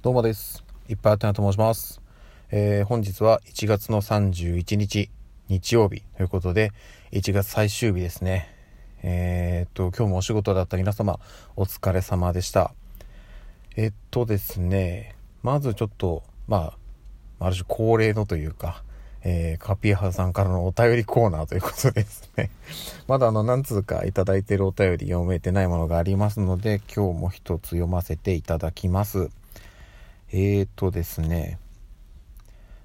どうもです。いっぱいあってなと申します。えー本日は1月の31日、日曜日ということで、1月最終日ですね。えーっと、今日もお仕事だった皆様、お疲れ様でした。えっとですね、まずちょっと、まあ、ある種恒例のというか、えーカピーハさんからのお便りコーナーということですね。まだあの、何通かいただいているお便り読めてないものがありますので、今日も一つ読ませていただきます。えーとですね、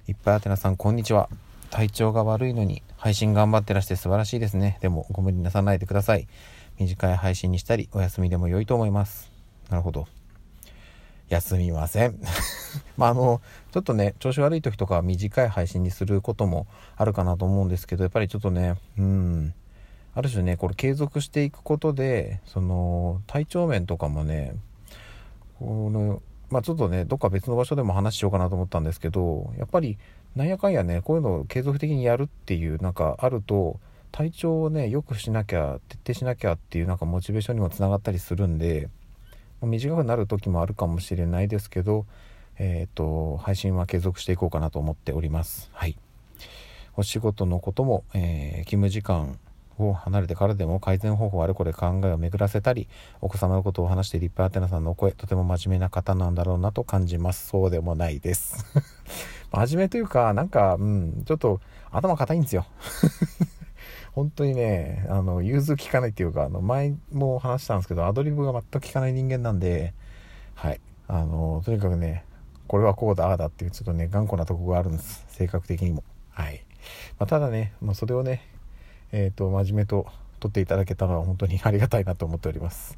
いっぱいあてなさん、こんにちは。体調が悪いのに、配信頑張ってらして素晴らしいですね。でも、ご無理なさないでください。短い配信にしたり、お休みでも良いと思います。なるほど。休みません。まあ、あの、ちょっとね、調子悪い時とかは短い配信にすることもあるかなと思うんですけど、やっぱりちょっとね、うん、ある種ね、これ継続していくことで、その、体調面とかもね、この、まあちょっとね、どっか別の場所でも話しようかなと思ったんですけど、やっぱり、なんやかんやね、こういうのを継続的にやるっていう、なんかあると、体調をね、良くしなきゃ、徹底しなきゃっていう、なんかモチベーションにもつながったりするんで、短くなる時もあるかもしれないですけど、えっ、と、配信は継続していこうかなと思っております。はい。お仕事のことも、えー勤務時間を離れてからでも改善方法あれこれ考えを巡らせたり、お子様のことを話して立派なテナさんのお声、とても真面目な方なんだろうなと感じます。そうでもないです。真面目というか、なんか、うん、ちょっと頭固いんですよ。本当にね、あの、融通きかないっていうか、あの、前も話したんですけど、アドリブが全く効かない人間なんで、はい。あの、とにかくね、これはこうだ、ああだっていう、ちょっとね、頑固なとこがあるんです。性格的にも。はい。まあ、ただね、まあ、それをね、えっ、と、真面目と撮っていただけたのは本当にありがたいなと思っております。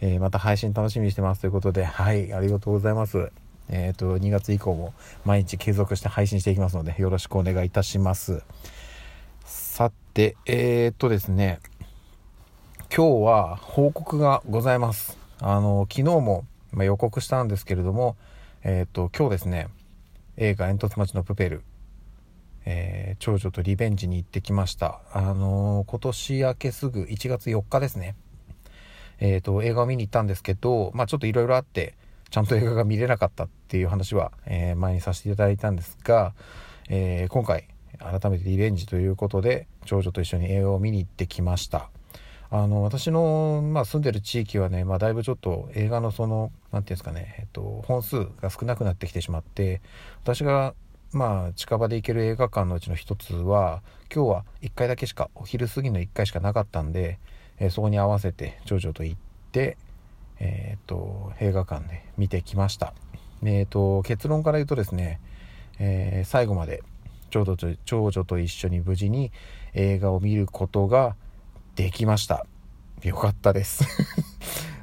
えーまた配信楽しみにしてますということで、はい、ありがとうございます。えっ、と、2月以降も毎日継続して配信していきますので、よろしくお願いいたします。さて、えっ、とですね、今日は報告がございます。あの、昨日も、まあ、予告したんですけれども、えっ、と、今日ですね、映画煙突町のプペル、えー長女とリベンジに行ってきました。あのー今年明けすぐ1月4日ですね。えっ、と、映画を見に行ったんですけど、まあちょっといろいろあって、ちゃんと映画が見れなかったっていう話は、えー前にさせていただいたんですが、えー今回、改めてリベンジということで、長女と一緒に映画を見に行ってきました。あの、私の、まあ、住んでる地域はね、まあ、だいぶちょっと映画のその、なんていうんですかね、えっと、本数が少なくなってきてしまって、私が、まあ、近場で行ける映画館のうちの一つは、今日は1回だけしか、お昼過ぎの1回しかなかったんで、えーそこに合わせて長女と行って、えーと、映画館で見てきました。えーと、結論から言うとですね、え最後まで長女と長女と一緒に無事に映画を見ることができました。よかったです。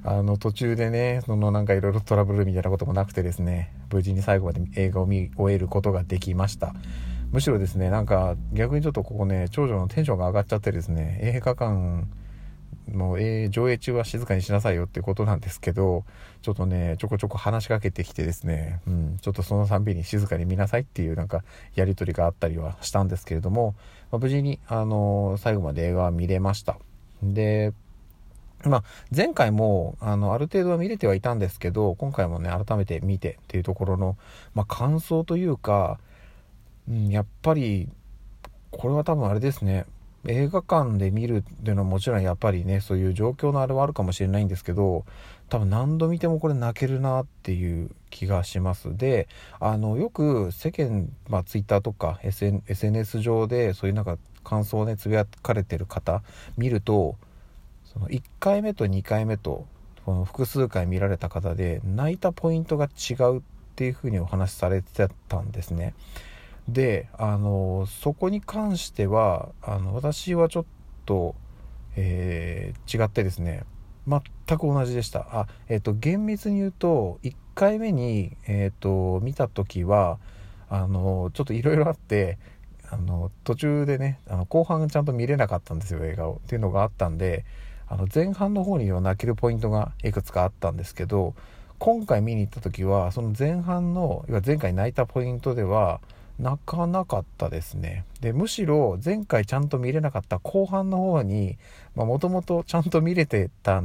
あの途中でね、そのなんかいろいろトラブルみたいなこともなくてですね、無事に最後まで映画を見終えることができました。むしろですね、なんか逆にちょっとここね、長女のテンションが上がっちゃってですね、映画館の、えー上映中は静かにしなさいよっていうことなんですけど、ちょっとね、ちょこちょこ話しかけてきてですね、うん、ちょっとそのたんびに静かに見なさいっていうなんかやりとりがあったりはしたんですけれども、まあ無事に、あの最後まで映画は見れました。で、まあ、前回も、あの、ある程度は見れてはいたんですけど、今回もね、改めて見てっていうところの、まあ、感想というか、うん、やっぱり、これは多分あれですね、映画館で見るっていうのはもちろんやっぱりね、そういう状況のあれはあるかもしれないんですけど、多分何度見てもこれ泣けるなっていう気がします。で、あの、よく世間、まあ、ツイッターとか SN SNS 上でそういうなんか感想をね、つぶやかれてる方見ると、その1回目と2回目とこの複数回見られた方で泣いたポイントが違うっていうふうにお話しされてたんですね。であのそこに関してはあの私はちょっと、えー違ってですね全く同じでしたあえっ、と厳密に言うと1回目に、えー、と見た時はあのちょっといろいろあってあの途中でねあの後半ちゃんと見れなかったんですよ映画をっていうのがあったんであの前半の方には泣けるポイントがいくつかあったんですけど今回見に行った時はその前半の前回泣いたポイントでは泣かなかったですね。でむしろ前回ちゃんと見れなかった後半の方にもともとちゃんと見れてた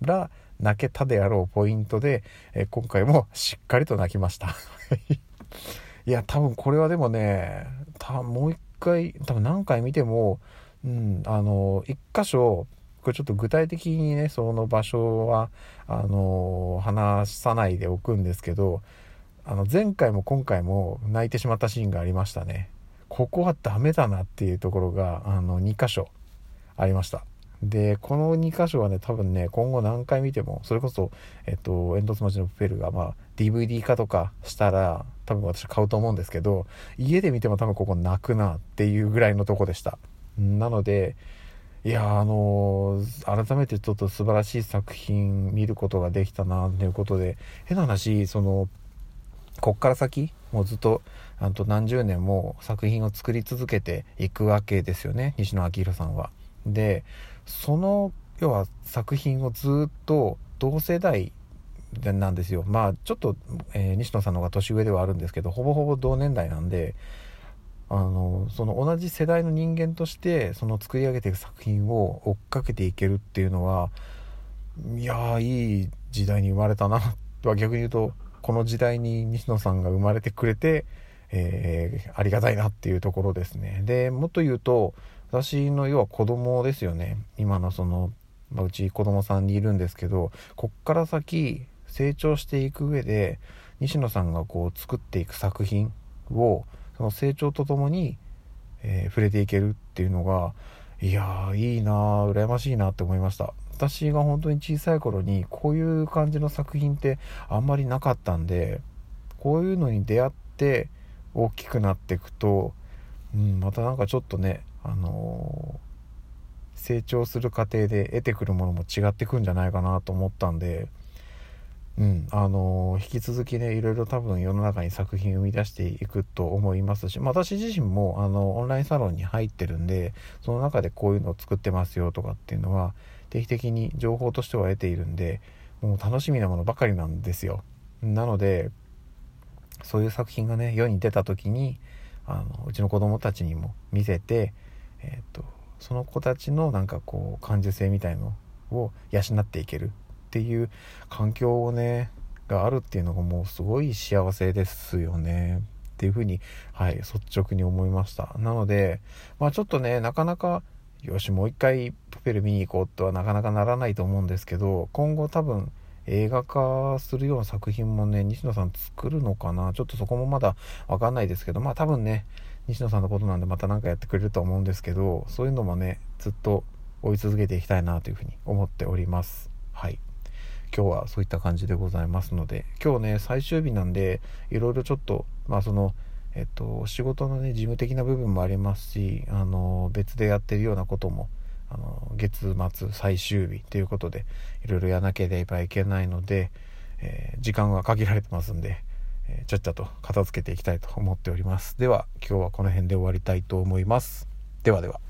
ら泣けたであろうポイントで、え今回もしっかりと泣きました。いや多分これはでもね多分もう一回多分何回見ても、うん、あの一箇所これちょっと具体的にねその場所はあの話さないでおくんですけどあの前回も今回も泣いてしまったシーンがありましたね。ここはダメだなっていうところがあの2箇所ありました。でこの2箇所はね多分ね今後何回見てもそれこそえっと煙突町のプペルがまあ DVD 化とかしたら多分私買うと思うんですけど家で見ても多分ここ泣くなっていうぐらいのとこでした。なのでいやあの、改めてちょっと素晴らしい作品見ることができたなということで変な話そのこっから先もうずっとあと何十年も作品を作り続けていくわけですよね西野昭弘さんは。でその要は作品をずっと同世代なんですよまあちょっと、えー、西野さんの方が年上ではあるんですけどほぼほぼ同年代なんであのその同じ世代の人間としてその作り上げていく作品を追っかけていけるっていうのはいやいい時代に生まれたな。と は逆に言うとこの時代に西野さんが生まれてくれて、えー、ありがたいなっていうところですね。でもっと言うと私の要は子供ですよね。今のその、まあ、うち子供さんにいるんですけどこっから先成長していく上で西野さんがこう作っていく作品をその成長とともに、えー、触れていけるっていうのがいやーいいなー羨ましいなって思いました。私が本当に小さい頃にこういう感じの作品ってあんまりなかったんでこういうのに出会って大きくなっていくと、うん、またなんかちょっとね、あのー、成長する過程で得てくるものも違ってくんじゃないかなと思ったんでうん、あのー、引き続きねいろいろ多分世の中に作品を生み出していくと思いますし、ま、私自身もあのオンラインサロンに入ってるんでその中でこういうのを作ってますよとかっていうのは定期的に情報としては得ているんでもう楽しみなものばかりなんですよ。なのでそういう作品がね世に出た時にあのうちの子供たちにも見せて、えーと、とその子たちのなんかこう感受性みたいのを養っていけるっていう環境をねがあるっていうのがもうすごい幸せですよね。っていうふうに、はい、率直に思いました。なのでまあちょっとねなかなかよしもう一回プペル見に行こうとはなかなかならないと思うんですけど今後多分映画化するような作品もね西野さん作るのかな？ちょっとそこもまだ分かんないですけどまあ多分ね西野さんのことなんでまた何かやってくれると思うんですけどそういうのもねずっと追い続けていきたいなというふうに思っております。はい。今日はそういった感じでございますので今日ね最終日なんでいろいろちょっとまあそのえっと仕事のね事務的な部分もありますしあの別でやってるようなこともあの月末最終日ということでいろいろやらなければいけないので、えー、時間が限られてますんで、えー、ちゃっちゃと片付けていきたいと思っております。では今日はこの辺で終わりたいと思います。ではでは。